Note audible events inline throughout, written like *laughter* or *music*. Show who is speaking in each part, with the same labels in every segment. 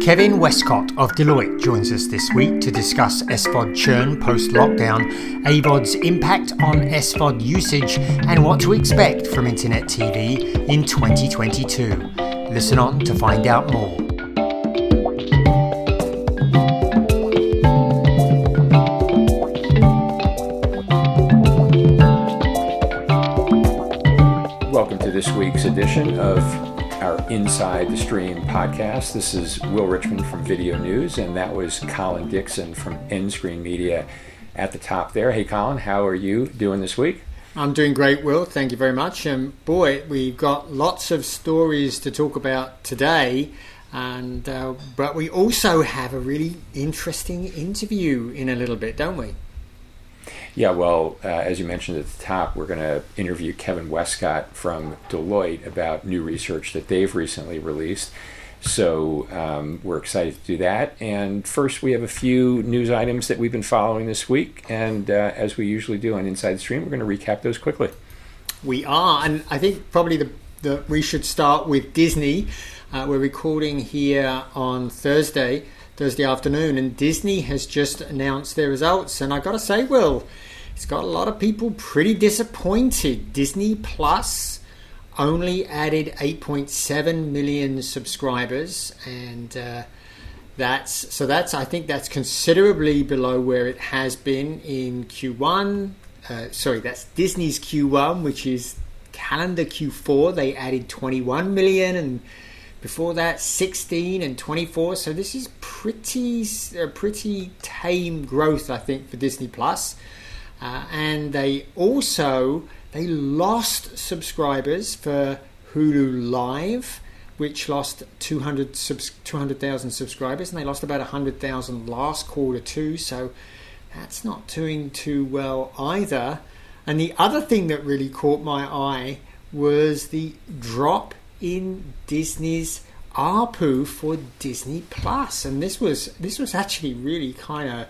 Speaker 1: Kevin Westcott of Deloitte joins us this week to discuss SVOD churn post lockdown, AVOD's impact on SVOD usage, and what to expect from Internet TV in 2022. Listen on to find out more.
Speaker 2: Welcome to this week's edition of Inside the Stream podcast. This is Will Richmond from VideoNuze, and that was Colin Dixon from nScreenMedia at the top there. Hey, Colin, how are you doing this week?
Speaker 1: I'm doing great, Will. Thank you very much. And boy, we've got lots of stories to talk about today. And uh, but we also have a really interesting interview in a little bit, don't we?
Speaker 2: Yeah, well, uh, as you mentioned at the top, we're going to interview Kevin Westcott from Deloitte about new research that they've recently released. So um, we're excited to do that. And first, we have a few news items that we've been following this week. And uh, as we usually do on Inside Stream, we're going to recap those quickly.
Speaker 1: We are, and I think probably the, the we should start with Disney. Uh, we're recording here on Thursday. Thursday afternoon, and Disney has just announced their results. And I got to say, Will, it's got a lot of people pretty disappointed. Disney Plus only added 8.7 million subscribers, and uh, that's so that's I think that's considerably below where it has been in Q1. Uh, sorry, that's Disney's Q1, which is calendar Q4. They added 21 million and before that, 16 and 24. So this is pretty, pretty tame growth, I think, for Disney Plus. Uh, and they also they lost subscribers for Hulu Live, which lost 200 subs- 200,000 subscribers, and they lost about 100,000 last quarter too. So that's not doing too well either. And the other thing that really caught my eye was the drop in Disney's ARPU for Disney Plus, and this was this was actually really kind of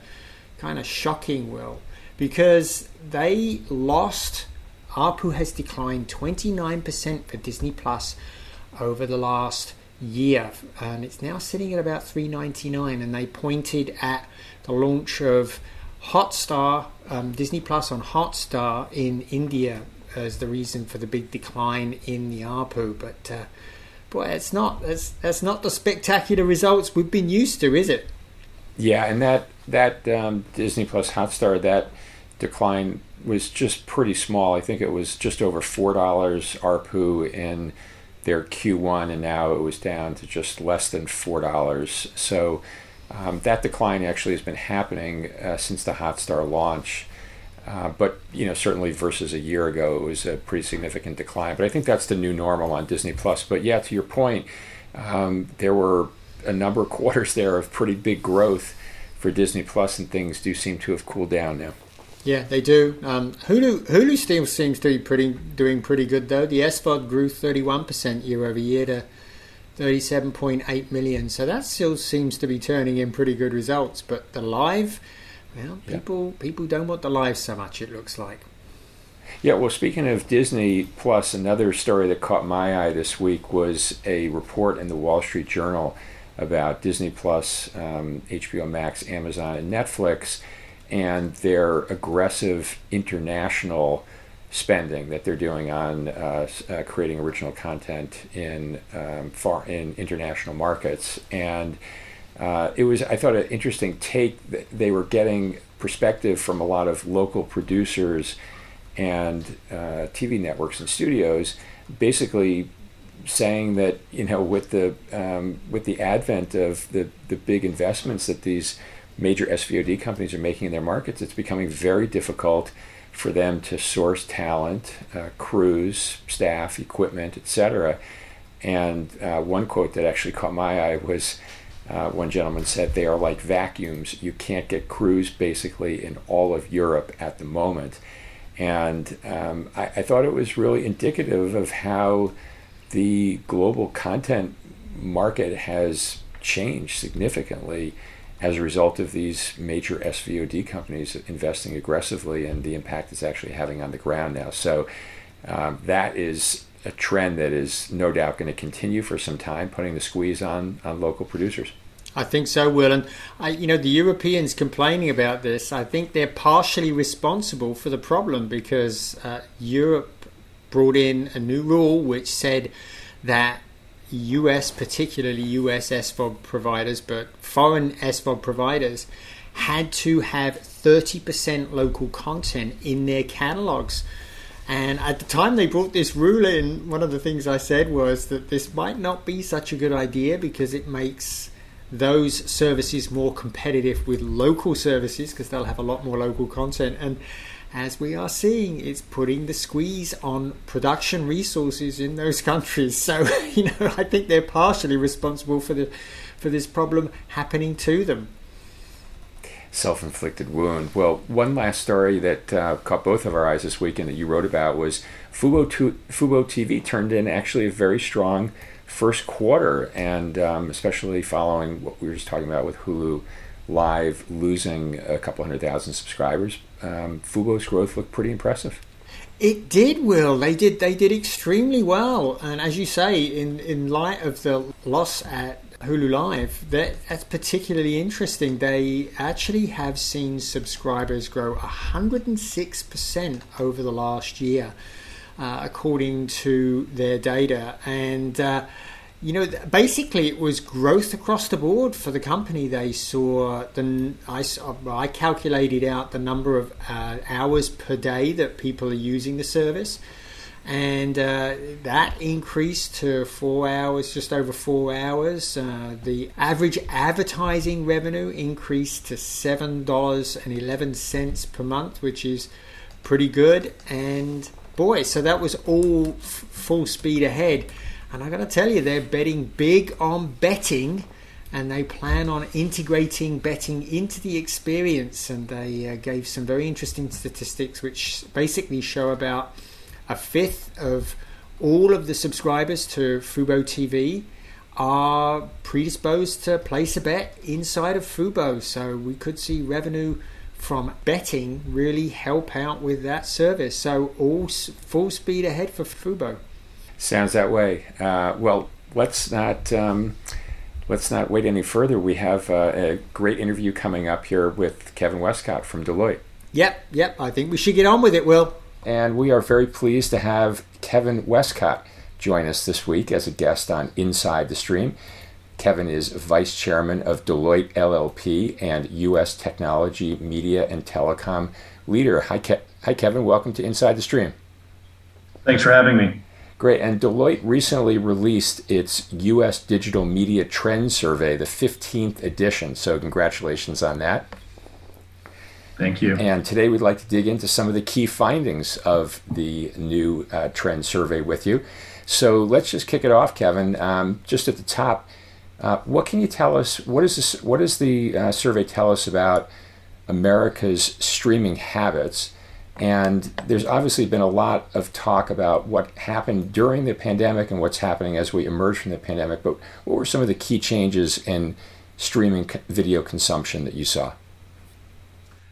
Speaker 1: kind of shocking, Will, because they lost. ARPU has declined 29% for Disney Plus over the last year, and it's now sitting at about 3.99. And they pointed at the launch of Hotstar, um, Disney Plus on Hotstar in India as the reason for the big decline in the ARPU. But uh, boy, it's not that's that's not the spectacular results we've been used to, is it?
Speaker 2: Yeah, and that that um, Disney Plus Hotstar that decline was just pretty small. I think it was just over four dollars ARPU in their Q1, and now it was down to just less than four dollars. So um, that decline actually has been happening uh, since the Hotstar launch. Uh, but you know, certainly versus a year ago, it was a pretty significant decline. But I think that's the new normal on Disney Plus. But yeah, to your point, um, there were a number of *laughs* quarters there of pretty big growth for Disney Plus, and things do seem to have cooled down now.
Speaker 1: Yeah, they do. Um, Hulu Hulu still seems to be pretty doing pretty good though. The SVOD grew thirty one percent year over year to thirty seven point eight million. So that still seems to be turning in pretty good results. But the live well, people yeah. people don't want the live so much. It looks like.
Speaker 2: Yeah, well, speaking of Disney Plus, another story that caught my eye this week was a report in the Wall Street Journal about Disney Plus, um, HBO Max, Amazon, and Netflix, and their aggressive international spending that they're doing on uh, uh, creating original content in um, far in international markets and uh, it was I thought an interesting take that they were getting perspective from a lot of local producers and uh, TV networks and studios, basically saying that you know with the um, with the advent of the the big investments that these major SVOD companies are making in their markets, it's becoming very difficult for them to source talent, uh, crews, staff, equipment, etc. And uh, one quote that actually caught my eye was uh, one gentleman said they are like vacuums. You can't get crews basically in all of Europe at the moment. And um, I, I, thought it was really indicative of how the global content market has changed significantly as a result of these major SVOD companies investing aggressively and the impact it's actually having on the ground now. So um, that is a trend that is no doubt going to continue for some time, putting the squeeze on, on local producers.
Speaker 1: I think so, Will. And, I, you know, the Europeans complaining about this, I think they're partially responsible for the problem because uh, Europe brought in a new rule which said that US, particularly US SVOD providers, but foreign SVOD providers, had to have 30% local content in their catalogs. And at the time they brought this rule in, one of the things I said was that this might not be such a good idea because it makes those services more competitive with local services because they'll have a lot more local content. And as we are seeing, it's putting the squeeze on production resources in those *laughs* countries. So, *laughs* you know, I think they're partially responsible for the for this problem happening to them
Speaker 2: self-inflicted wound. Well, one last story that uh, caught both of our eyes this weekend that you wrote about was Fubo, Fubo TV turned in actually a very strong first quarter, and um, especially following what we were just talking about with Hulu Live losing a couple hundred thousand subscribers, um, Fubo's growth looked pretty impressive.
Speaker 1: It did, Will. They did. They did extremely well, and as you say, in in light of the loss at Hulu Live, that, that's particularly interesting. They actually have seen subscribers grow 106% over the last year, uh, according to their data. And, uh, you know, basically it was growth across the board for the company. They saw the, I, I calculated out the number of uh, hours per day that people are using the service and uh, that increased to four hours, just over four hours. Uh, the average advertising revenue increased to seven dollars and eleven cents per month, which is pretty good. And boy, so that was all f- full speed ahead. And I got to tell you, they're betting big on betting. And they plan on integrating betting into the experience. And they uh, gave some very interesting statistics, which basically show about a fifth of all of the subscribers to Fubo TV are predisposed to place a bet inside of Fubo. So we could see revenue from betting really help out with that service. So all full speed ahead for Fubo.
Speaker 2: Sounds that way. Uh, well, let's not um, let's not wait any further. We have uh, a great interview coming up here with Kevin Westcott from Deloitte.
Speaker 1: Yep, yep. I think we should get on with it, Will
Speaker 2: and we are very pleased to have Kevin Westcott join us this week as a guest on Inside the Stream. Kevin is Vice Chairman of Deloitte LLP and U.S. Technology, Media, and Telecom Leader. Hi, Ke- Hi, Kevin. Welcome to Inside the Stream.
Speaker 3: Thanks for having me.
Speaker 2: Great. And Deloitte recently released its U.S. Digital Media Trend Survey, the 15th edition. So, congratulations on that.
Speaker 3: Thank you.
Speaker 2: And today we'd like to dig into some of the key findings of the new uh, trend survey with you. So let's just kick it off, Kevin. Um, just at the top, uh, what can you tell us? What is this? What does the uh, survey tell us about America's streaming habits? And there's obviously been a lot of talk about what happened during the pandemic and what's happening as we emerge from the pandemic. But what were some of the key changes in streaming video consumption that you saw?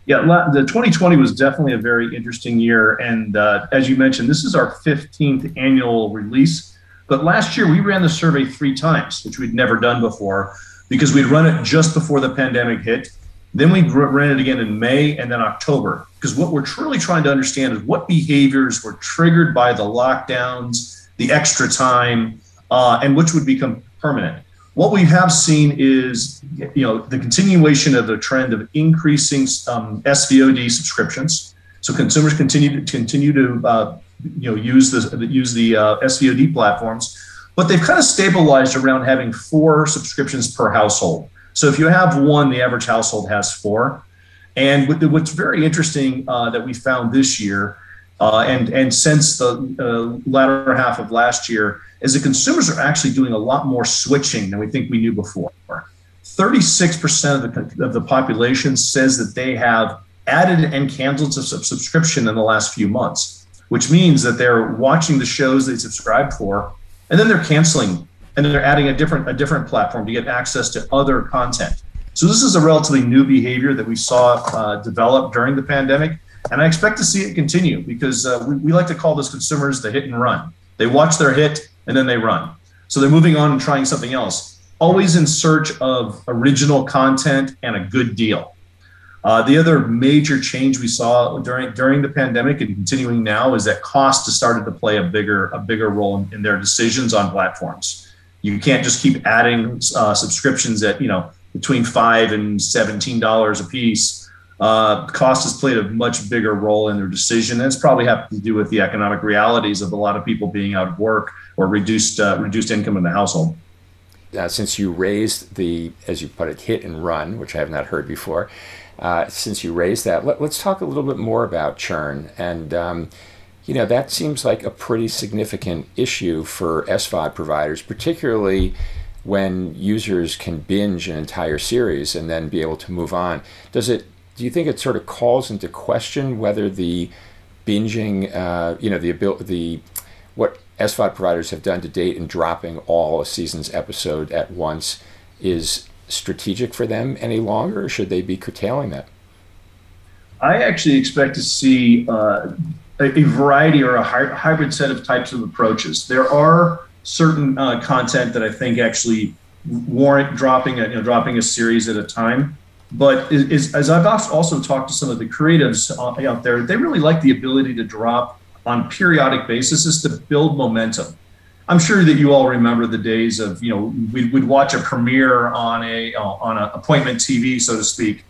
Speaker 3: Yeah, the 2020 was definitely a very interesting year. And uh, as you mentioned, this is our 15th annual release. But last year we ran the survey three times, which we'd never done before because we'd run it just before the pandemic hit. Then we ran it again in May and then October. Because what we're truly trying to understand is what behaviors were triggered by the lockdowns, the extra time, uh, and which would become permanent. What we have seen is, you know, the continuation of the trend of increasing um, SVOD subscriptions. So consumers continue to continue to, uh, you know, use the use the uh, SVOD platforms, but they've kind of stabilized around having four subscriptions per household. So if you have one, the average household has four. And what's very interesting uh, that we found this year, uh, and and since the uh, latter half of last year, is that consumers are actually doing a lot more switching than we think we knew before. 36% of the, of the population says that they have added and canceled a subscription in the last few months, which means that they're watching the shows they subscribed for, and then they're canceling and they're adding a different a different platform to get access to other content. So this is a relatively new behavior that we saw uh, develop during the pandemic, and I expect to see it continue because uh, we, we like to call those consumers the hit and run. They watch their hit and then they run. So they're moving on and trying something else. always in search of original content and a good deal. Uh, the other major change we saw during during the pandemic and continuing now is that cost has started to play a bigger a bigger role in, in their decisions on platforms. You can't just keep adding uh, subscriptions at you know between five and seventeen dollars a piece. Uh, cost has played a much bigger role in their decision, and it's probably have to do with the economic realities of a lot of people being out of work or reduced uh, reduced income in the household.
Speaker 2: Uh, since you raised the, as you put it, hit and run, which I have not heard before, uh, since you raised that, let, us talk a little bit more about churn. And, um, you know, that seems like a pretty significant issue for SVOD providers, particularly when users can binge an entire series and then be able to move on. Does it, do you think it sort of calls into question whether the binging, uh, you know, the ability, the, what SVOD providers have done to date in dropping all a season's episode at once is strategic for them any longer, or should they be curtailing that?
Speaker 3: I actually expect to see uh, a, variety or a hybrid set of types of approaches. There are certain uh, content that I think actually warrant dropping a, you know, dropping a series at a time. But is, as I've also talked to some of the creatives uh, out there, they really like the ability to drop on periodic basis is to build momentum. I'm sure that you all remember the days of you know we'd, we'd watch a premiere on a on an appointment TV, so to speak,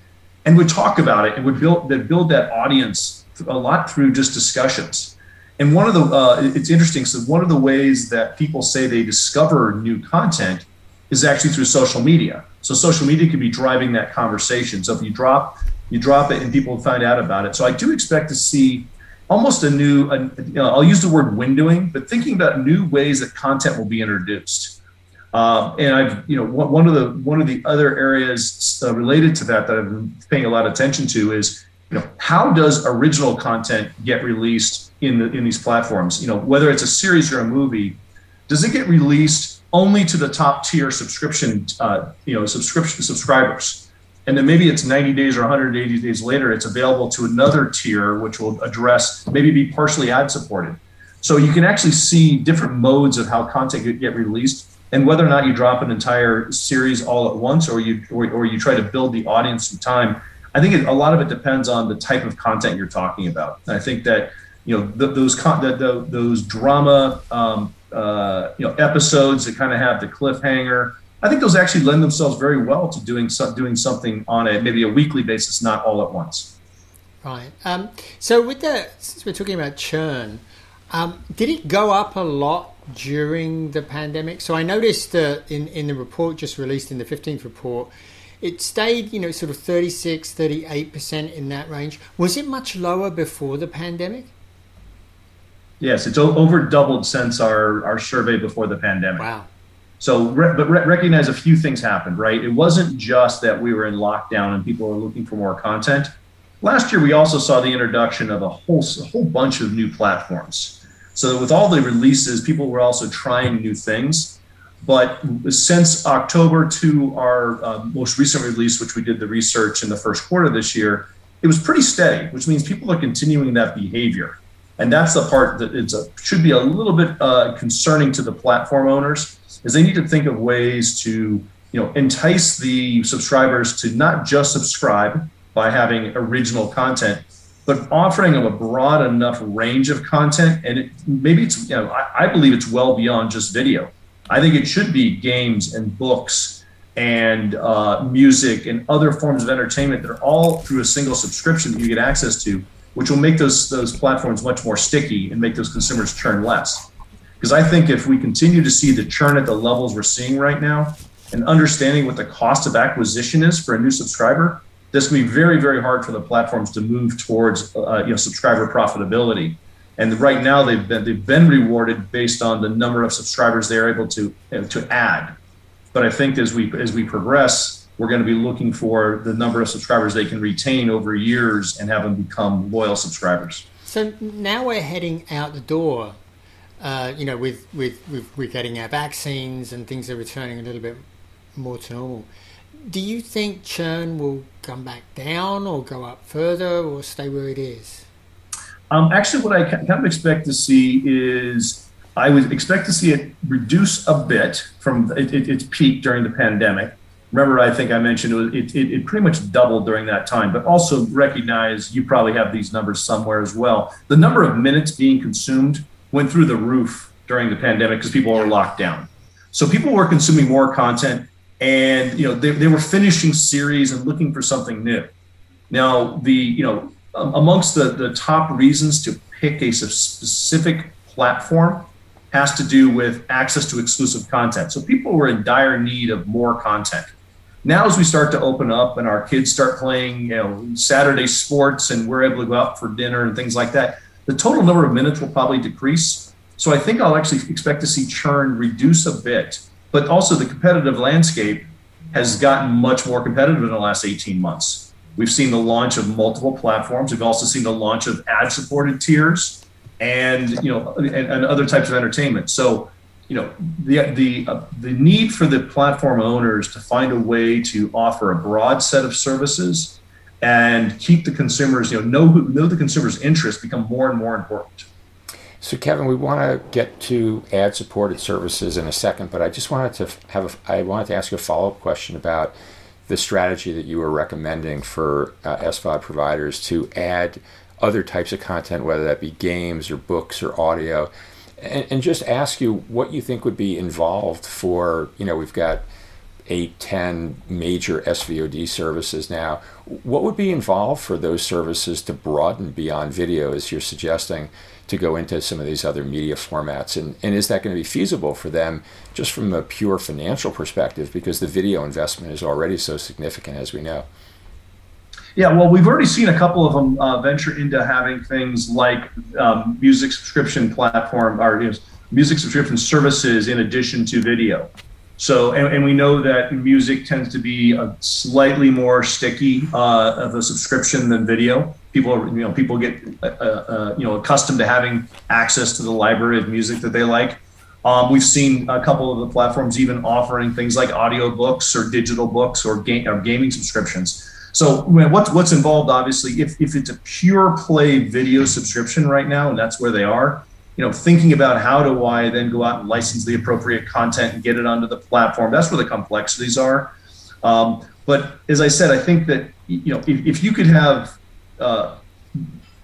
Speaker 3: and would talk about it and would build that build that audience a lot through just discussions. And one of the uh, it's interesting. So one of the ways that people say they discover new content is actually through social media. So social media can be driving that conversation. So if you drop you drop it and people find out about it. So I do expect to see almost a new, a, you know, I'll use the word windowing, but thinking about new ways that content will be introduced. Um, and I've, you know, one of the one of the other areas uh, related to that that I've been paying a lot of attention to is, you know, how does original content get released in the in these platforms? You know, whether it's a series or a movie, does it get released only to the top tier subscription, uh, you know, subscription subscribers? And then maybe it's 90 days or 180 days later it's available to another tier which will address maybe be partially ad supported. So you can actually see different modes of how content could get released and whether or not you drop an entire series all at once or you or, or you try to build the audience through time. I think it, a lot of it depends on the type of content you're talking about. And i think that you know those con- those drama um, uh, you know episodes that kind of have the cliffhanger I think those actually lend themselves very well to doing so, doing something on a maybe a weekly basis, not all at once.
Speaker 1: Right. Um, so with the since we're talking about churn, um, did it go up a lot during the pandemic? So I noticed uh, in in the report just released in the fifteenth report, it stayed you know sort of 36, 38 percent in that range. Was it much lower before the pandemic?
Speaker 3: Yes, it's over doubled since our our survey before the pandemic.
Speaker 1: Wow.
Speaker 3: So, but recognize a few things happened, right? It wasn't just that we were in lockdown and people were looking for more content. Last year, we also saw the introduction of a whole a whole bunch of new platforms. So, with all the releases, people were also trying new things. But since October to our uh, most recent release, which we did the research in the first quarter this year, it was pretty steady, which means people are continuing that behavior. And that's the part that it's a, should be a little bit uh, concerning to the platform owners is they need to think of ways to you know entice the subscribers to not just subscribe by having original content but offering them a broad enough range of content. And it, maybe it's you know I, I believe it's well beyond just video. I think it should be games and books and uh, music and other forms of entertainment that are all through a single subscription that you get access to which will make those those platforms much more sticky and make those consumers churn less because I think if we continue to see the churn at the levels we're seeing right now and understanding what the cost of acquisition is for a new subscriber, this will be very, very hard for the platforms to move towards uh, you know subscriber profitability. And right now they've been they've been rewarded based on the number of subscribers they're able to know, to add. But I think as we as we progress, we're going to be looking for the number of subscribers they can retain over years and have them become loyal subscribers.
Speaker 1: So now we're heading out the door uh, you know, with, with, with we're getting our vaccines and things are returning a little bit more to normal. Do you think churn will come back down or go up further or stay where it is?
Speaker 3: Um, actually, what I kind of expect to see is I would expect to see it reduce a bit from it, it, its peak during the pandemic. Remember, I think I mentioned it, it, it pretty much doubled during that time, but also recognize you probably have these numbers somewhere as well. The number of minutes being consumed went through the roof during the pandemic because people were locked down. So people were consuming more content and you know they, they were finishing series and looking for something new. Now the you know um, amongst the, the top reasons to pick a specific platform has to do with access to exclusive content. So people were in dire need of more content. Now, as we start to open up and our kids start playing, you know, Saturday sports and we're able to go out for dinner and things like that, the total number of minutes will probably decrease. So I think I'll actually expect to see churn reduce a bit, but also the competitive landscape has gotten much more competitive in the last 18 months. We've seen the launch of multiple platforms. We've also seen the launch of ad-supported tiers and you know and, and other types of entertainment. So you know the the uh, the need for the platform owners to find a way to offer a broad set of services and keep the consumers you know know who, know the consumers' interests become more and more important.
Speaker 2: So, Kevin, we want to get to ad-supported services in a second, but I just wanted to have a, I wanted to ask you a follow-up question about the strategy that you were recommending for uh, SVOD providers to add other types of content, whether that be games or books or audio, and, and just ask you what you think would be involved for, you know, we've got eight, ten major SVOD services now. What would be involved for those services to broaden beyond video, as you're suggesting, to go into some of these other media formats? And, and is that going to be feasible for them just from a pure financial perspective? Because the video investment is already so significant, as we know.
Speaker 3: Yeah, well, we've already seen a couple of them uh, venture into having things like um, music subscription platform or you know, music subscription services in addition to video. So, and, and, we know that music tends to be a slightly more sticky uh, of a subscription than video. People, you know, people get uh, uh, you know accustomed to having access to the library of music that they like. Um, we've seen a couple of the platforms even offering things like audio books or digital books or, ga- or gaming subscriptions. So what's what's involved? Obviously, if if it's a pure play video subscription right now, and that's where they are, you know, thinking about how do I then go out and license the appropriate content and get it onto the platform. That's where the complexities are. Um, but as I said, I think that you know if, if you could have uh,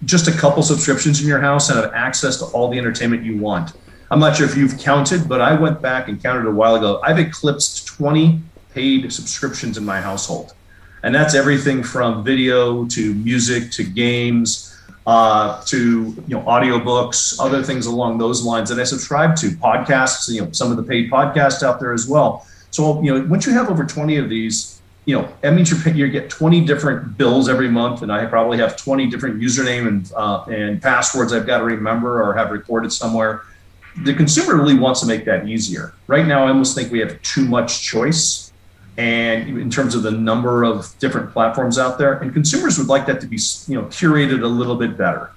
Speaker 3: just a couple subscriptions in your house and have access to all the entertainment you want. I'm not sure if you've counted, but I went back and counted a while ago. I've eclipsed 20 paid subscriptions in my household and that's everything from video to music to games uh, to you know audiobooks, other things along those lines that I subscribe to, podcasts, you know some of the paid podcasts out there as well. So you know once you have over 20 of these, you know that means you're, you get 20 different bills every month, and I probably have 20 different username and uh, and passwords I've got to remember or have recorded somewhere. The consumer really wants to make that easier. Right now, I almost think we have too much choice and in terms of the number of different platforms out there and consumers would like that to be you know curated a little bit better.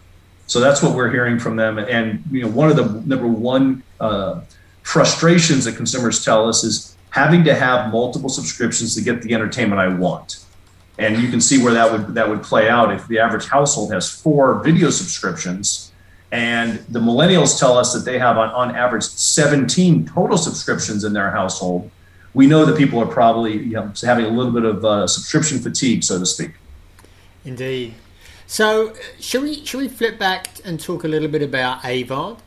Speaker 3: So that's what we're hearing from them. And you know one of the number one uh, frustrations that consumers tell us is having to have multiple subscriptions to get the entertainment i want. And you can see where that would that would play out if the average household has four video subscriptions and the millennials tell us that they have on, on average 17 total subscriptions in their household we know that people are probably you know, having a little bit of uh, subscription fatigue, so to speak.
Speaker 1: Indeed. So, should we should we flip back and talk a little bit about AVOD?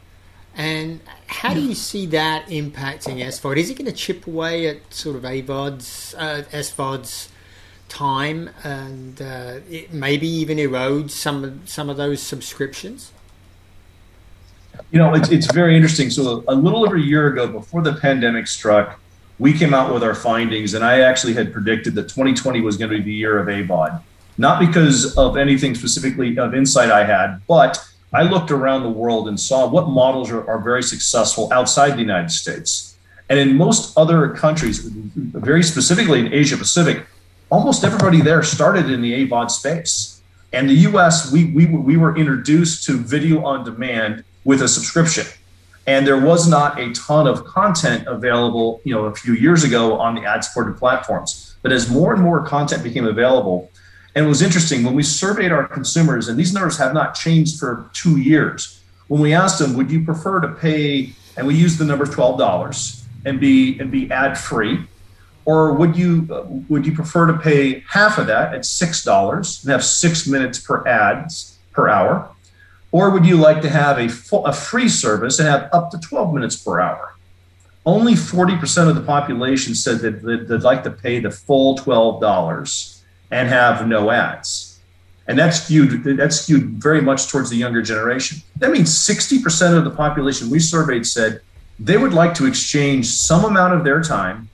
Speaker 1: And how do you see that impacting SVOD? Is it going to chip away at sort of AVOD's, uh, SVOD's time and uh, it maybe even erode some of, some of those subscriptions?
Speaker 3: You know, it's, it's very interesting. So, a little over a year ago, before the pandemic struck, we came out with our findings, and I actually had predicted that 2020 was going to be the year of AVOD. Not because of anything specifically of insight I had, but I looked around the world and saw what models are, are very successful outside the United States. And in most other countries, very specifically in Asia Pacific, almost everybody there started in the AVOD space. And the US, we, we, we were introduced to video on demand with a subscription and there was not a ton of content available you know a few years ago on the ad supported platforms. But as more and more content became available and it was interesting when we surveyed our consumers and these numbers have not changed for two years when we asked them would you prefer to pay and we used the number twelve dollars and be and be ad free, or would you would you prefer to pay half of that at six dollars and have six minutes per ads per hour, or would you like to have a full, a free service and have up to twelve minutes per hour? Only forty percent of the population said that they'd like to pay the full twelve dollars and have no ads and that's skewed that's skewed very much towards the younger generation. That means 60% of the population we surveyed said they would like to exchange some amount of their time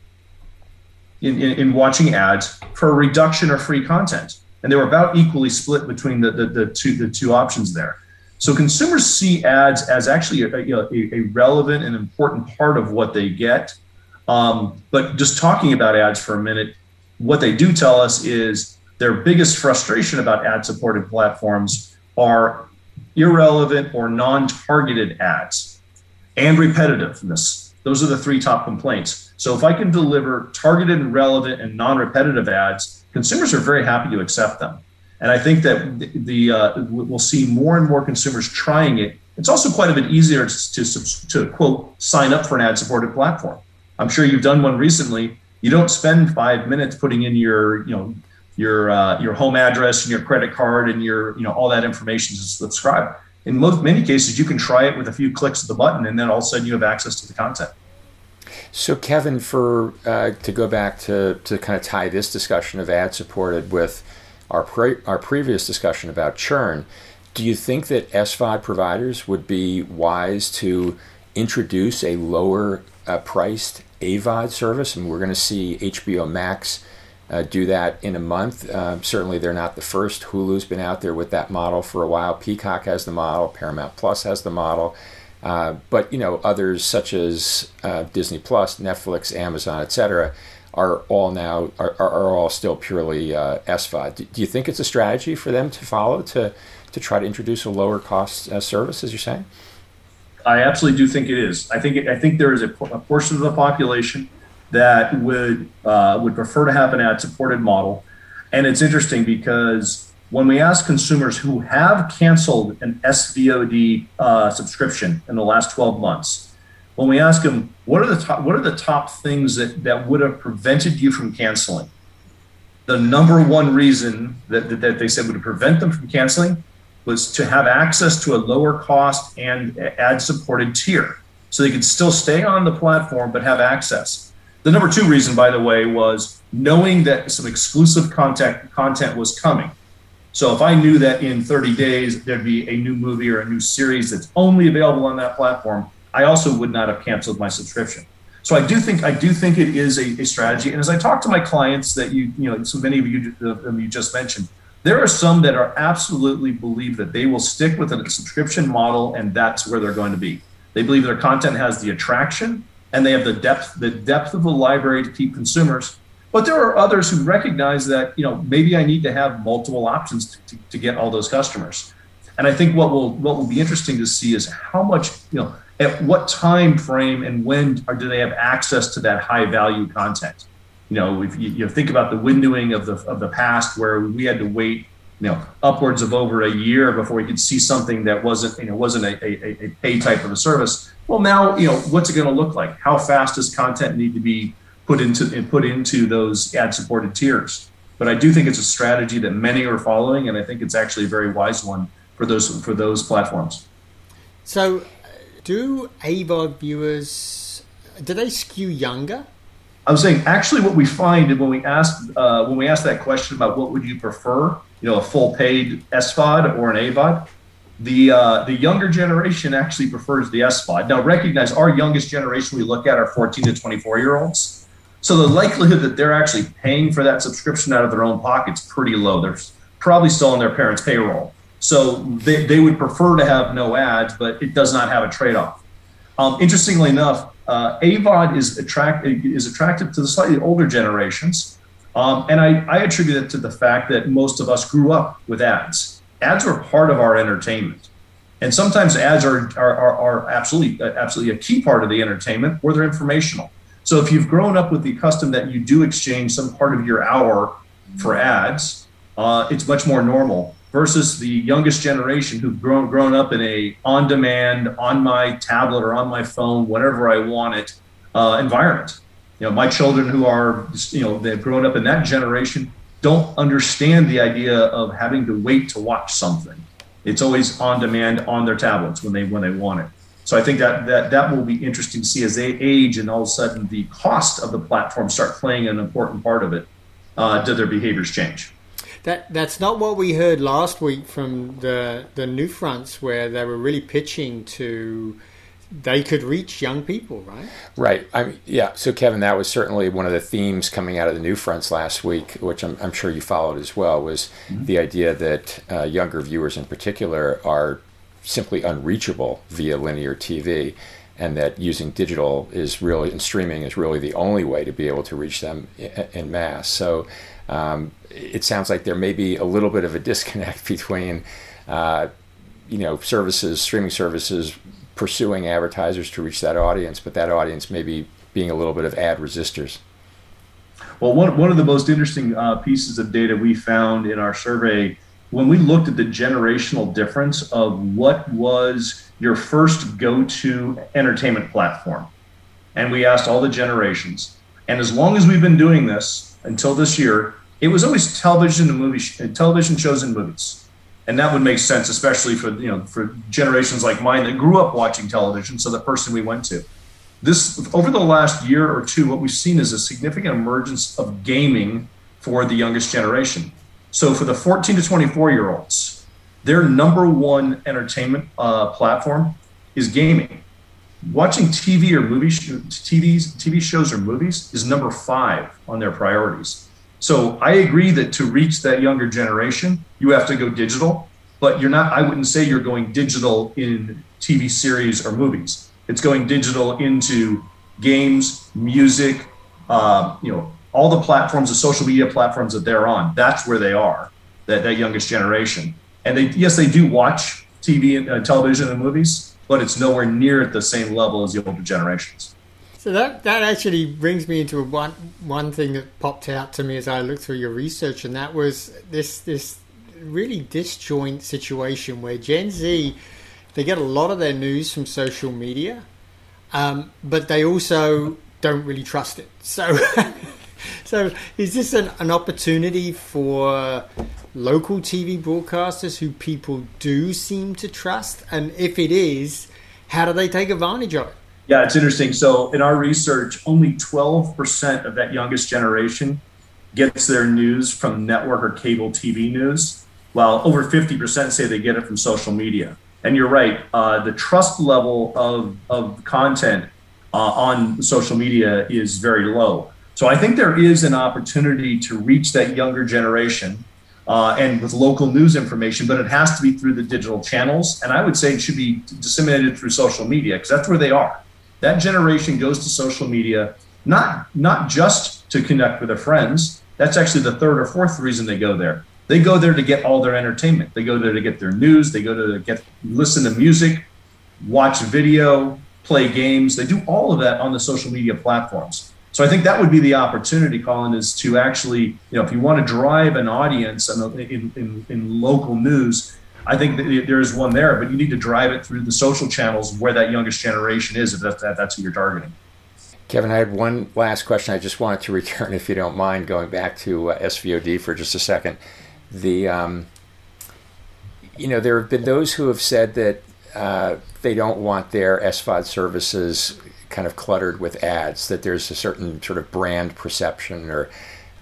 Speaker 3: in, in, in watching ads for a reduction or free content. And they were about equally split between the, the, the two the two options there. So consumers see ads as actually a, a, a relevant and important part of what they get. Um, but just talking about ads for a minute, what they do tell us is their biggest frustration about ad supported platforms are irrelevant or non targeted ads and repetitiveness. Those are the three top complaints. So if I can deliver targeted and relevant and non repetitive ads, consumers are very happy to accept them. And I think that the, uh, we'll see more and more consumers trying it. It's also quite a bit easier to, to, to quote sign up for an ad supported platform. I'm sure you've done one recently. You don't spend five minutes putting in your you know your uh, your home address and your credit card and your you know all that information to subscribe. In most many cases, you can try it with a few clicks of the button, and then all of a sudden you have access to the content.
Speaker 2: So, Kevin, for uh, to go back to to kind of tie this discussion of ad supported with our pre- our previous discussion about churn, do you think that SVOD providers would be wise to introduce a lower uh, priced AVOD service? And we're going to see HBO Max uh, do that in a month. Uh, certainly, they're not the first. Hulu's been out there with that model for a while. Peacock has the model. Paramount Plus has the model. Uh, but you know, others such as uh, Disney Plus, Netflix, Amazon, etc., are all now are, are all still purely uh, SVOD. Do, do, you think it's a strategy for them to follow to to try to introduce a lower cost uh, service, as you're saying?
Speaker 3: I absolutely do think it is. I think I think there is a, a portion of the population that would uh, would prefer to have an ad supported model. And it's interesting because when we ask consumers who have canceled an SVOD uh, subscription in the last 12 months, when we ask them what are the top what are the top things that that would have prevented you from canceling, the number one reason that, that, that they said would prevent them from canceling was to have access to a lower cost and ad supported tier so they could still stay on the platform but have access the number two reason, by the way, was knowing that some exclusive content content was coming. So if I knew that in 30 days there'd be a new movie or a new series that's only available on that platform, I also would not have canceled my subscription. So I do think I do think it is a, a strategy. And as I talk to my clients that you you know so many of you them you just mentioned, there are some that are absolutely believe that they will stick with a subscription model and that's where they're going to be. They believe their content has the attraction and they have the depth the depth of the library to keep consumers. But there are others who recognize that you know maybe I need to have multiple options to, to, to get all those customers. And I think what will what will be interesting to see is how much you know at what time frame and when do they have access to that high value content. You know, if you, you think about the windowing of the of the past where we had to wait you know upwards of over a year before we could see something that wasn't you know wasn't a, a, a pay type of a service. Well now you know what's it going to look like? How fast does content need to be put into put into those ad supported tiers? But i do think it's a strategy that many are following and i think it's actually a very wise one for those for those platforms.
Speaker 1: So do avod viewers do they skew younger
Speaker 3: I was saying, actually, what we find when we ask uh, when we ask that question about what would you prefer, you know, a full paid SVOD or an AVOD, the uh, the younger generation actually prefers the SVOD. Now, recognize our youngest generation we look at are 14 to 24 year olds, so the likelihood that they're actually paying for that subscription out of their own pocket's pretty low. They're probably still on their parents' payroll, so they, they would prefer to have no ads, but it does not have a trade off. Um, interestingly enough, uh, AVOD is attract is attractive to the slightly older generations, um, and I, I attribute it to the fact that most of us grew up with ads. Ads were part of our entertainment, and sometimes ads are are, are, are absolutely absolutely a key part of the entertainment, or they're informational. So if you've grown up with the custom that you do exchange some part of your hour for ads, uh, it's much more normal versus the youngest generation who've grown grown up in a on demand, on my tablet or on my phone, whatever I want it uh, environment. You know, my children who are you know they've grown up in that generation don't understand the idea of having to wait to watch something. It's always on demand on their tablets when they when they want it. So I think that that that will be interesting to see as they age and all of a sudden the cost of the platform start playing an important part of it. Uh, do their behaviors change?
Speaker 1: That that's not what we heard last week from the the new fronts, where they were really pitching to they could reach young people, right?
Speaker 2: Right. I mean, yeah. So, Kevin, that was certainly one of the themes coming out of the new fronts last week, which I'm, I'm sure you followed as well, was mm-hmm. the idea that uh, younger viewers in particular are simply unreachable via linear TV, and that using digital is really and streaming is really the only way to be able to reach them in, in mass. So, um, it sounds like there may be a little bit of a disconnect *laughs* between. Uh, you know, services, streaming services pursuing advertisers to reach that audience, but that audience maybe being a little bit of ad resistors.
Speaker 3: Well, one, one of the most interesting uh, pieces of data we found in our survey when we looked at the generational difference of what was your first go to entertainment platform. And we asked all the generations. And as long as we've been doing this until this year, it was always television and movie, television shows and movies and that would make sense, especially for you know for generations like mine that grew up watching television. So the person we went to, this over the last year or two, what we've seen is a significant emergence of gaming for the youngest generation. So for the 14 to 24 year olds, their number one entertainment uh, platform is gaming. Watching TV or movie sh- TVs, TV shows or movies is number five on their priorities. So I agree that to reach that younger generation, you have to go digital, but you're not, I wouldn't say you're going digital in TV series or movies. It's going digital into games, music, uh, you know, all the platforms, the social media platforms that they're on. That's where they are, that, that youngest generation. And they, yes, they do watch TV and uh, television and movies, but it's nowhere near at the same level as the older generations.
Speaker 1: So that that actually brings me into one one thing that popped out to me as I looked through your research, and that was this this really disjoint situation where Gen Z they get a lot of their news from social media, um, but they also don't really trust it. So. *laughs* so is this an, an opportunity for local TV broadcasters who people do seem to trust? And if it is, how do they take advantage of it?
Speaker 3: Yeah, it's interesting. So in our research, only 12% of that youngest generation gets their news from network or cable TV news, while over 50% say they get it from social media. And you're right, uh, the trust level of, of content uh, on social media is very low. So I think there is an opportunity to reach that younger generation uh, and with local news information, but it has to be through the digital channels. And I would say it should be disseminated through social media because that's where they are that generation goes to social media not not just to connect with their friends. That's actually the third or fourth reason they go there. They go there to get all their entertainment. They go there to get their news. They go to get listen to music watch video play games. They do all of that on the social media platforms. So i think that would be the opportunity colin is to actually you know if you want to drive an audience in, in, in local news I think there is one there, but you need to drive it through the social channels where that youngest generation is, if that's, that's who you're targeting.
Speaker 2: Kevin, I had one last question. I just wanted to *laughs* return, if you don't mind, going back to uh, SVOD for just a second. The, um, you know, there have been those who have said that uh, they don't want their SVOD services kind of cluttered with ads. That there's a certain sort of brand perception or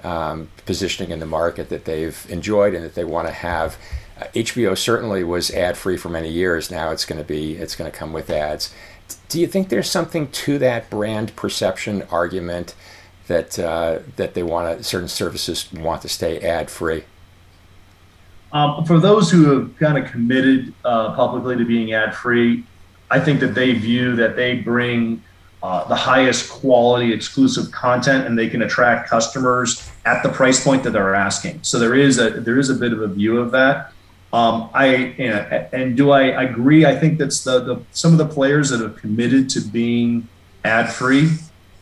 Speaker 2: um, positioning in the market that they've enjoyed and that they want to have. Uh, HBO certainly was ad free for many years. Now it's going to be it's going to come with ads. Do you think there's something to that brand perception argument that uh, that they want to certain services want to stay ad free?
Speaker 3: Um, for those who have kind of committed uh, publicly to being ad free, I think that they view that they bring uh, the highest quality exclusive content and they can attract customers at the price point that they're asking. So there is a there is a bit of a view of that. Um, I and do I agree? I think that's the, the some of the players that have committed to being ad free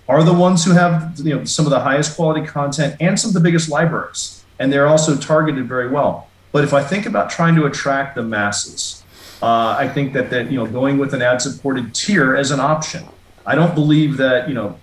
Speaker 3: are the ones who have you know some of the highest quality content and some of the biggest libraries, and they're also targeted very well. But if I think about trying to attract the masses, uh, I think that that you know going with an ad-supported tier as an option. I don't believe that you know.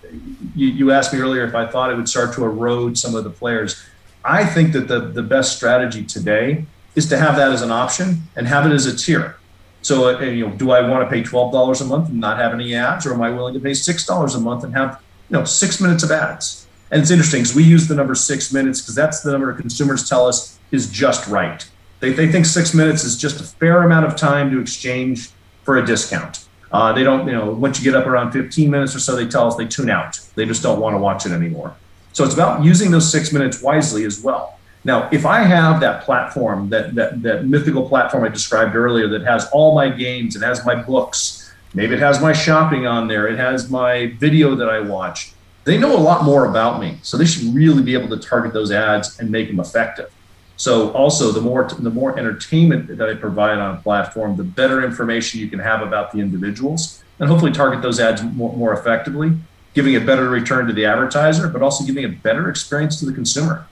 Speaker 3: You, you asked me earlier if I thought it would start to erode some of the players. I think that the the best strategy today is to have that as an option and have it as a tier. So, uh, you know, do I want to pay twelve dollars a month and not have any ads, or am I willing to pay six dollars a month and have you know six minutes of ads? And it's interesting because we use the number six minutes because that's the number consumers tell us is just right. They, they think six minutes is just a fair amount of time to exchange for a discount. Uh, they don't, you know, once you get up around 15 minutes or so, they tell us they tune out. They just don't want to watch it anymore. So it's about using those six minutes wisely as well. Now, if I have that platform, that, that, that mythical platform I described earlier that has all my games, it has my books, maybe it has my shopping on there, it has my video that I watch, they know a lot more about me. So they should really be able to target those ads and make them effective. So also the more the more entertainment that I provide on a platform, the better information you can have about the individuals, and hopefully target those ads more, more effectively, giving a better return to the advertiser, but also giving a better experience to the consumer.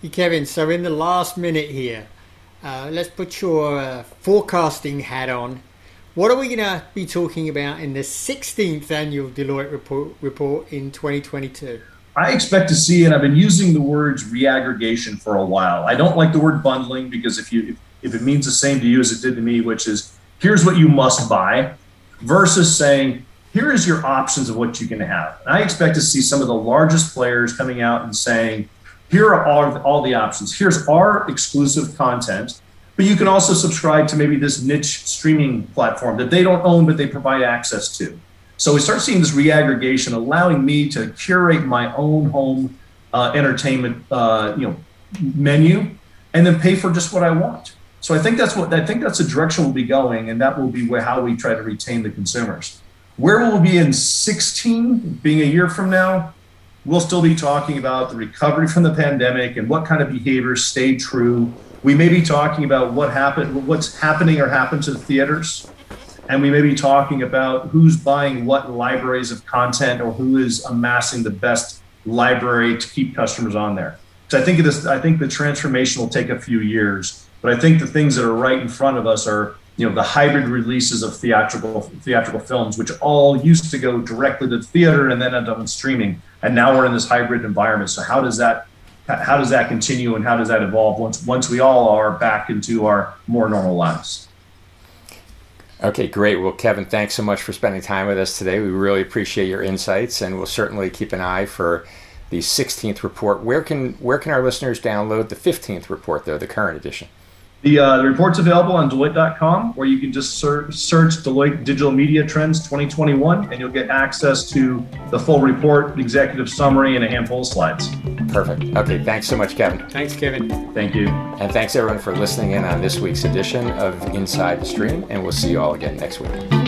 Speaker 1: Hey Kevin, so in the last minute here, uh, let's put your uh, forecasting hat on. What are we going to be talking about in the 16th annual Deloitte report, report in 2022?
Speaker 3: I expect to see, and I've been using the words reaggregation for a while. I don't like the word bundling because if you if, if it means the same to you as it did to me, which is here's what you must buy, versus saying here is your options of what you can have. And I expect to see some of the largest players coming out and saying here are all, all the options. Here's our exclusive content, but you can also subscribe to maybe this niche streaming platform that they don't own, but they provide access to. So we start seeing this reaggregation, allowing me to curate my own home uh, entertainment, uh, you know, menu, and then pay for just what I want. So I think that's what I think that's the direction we'll be going, and that will be how we try to retain the consumers. Where will we be in 16, being a year from now? We'll still be talking about the recovery from the pandemic and what kind of behaviors stayed true. We may be talking about what happened, what's happening or happened to the theaters. And we may be talking about who's buying what libraries of content or who is amassing the best library to keep customers on there. So I think this, I think the transformation will take a few years, but I think the things that are right in front of us are you know the hybrid releases of theatrical theatrical films, which all used to go directly to the theater and then end up in streaming, and now we're in this hybrid environment. So how does that how does that continue and how does that evolve once once we all are back into our more normal lives?
Speaker 2: Okay, great. Well, Kevin, thanks so much for spending time with us today. We really appreciate your insights, and we'll certainly keep an eye for the 16th report. Where can where can our listeners download the 15th report, though, the current edition?
Speaker 3: The, uh, the report's available on Deloitte.com, where you can just search, search Deloitte Digital Media Trends 2021, and you'll get access to the full report, executive summary, and a handful of slides.
Speaker 2: Perfect. Okay, thanks so much, Kevin.
Speaker 1: Thanks, Kevin.
Speaker 3: Thank you.
Speaker 2: And thanks, everyone, for listening in on this week's edition of Inside the Stream, and we'll see you all again next week.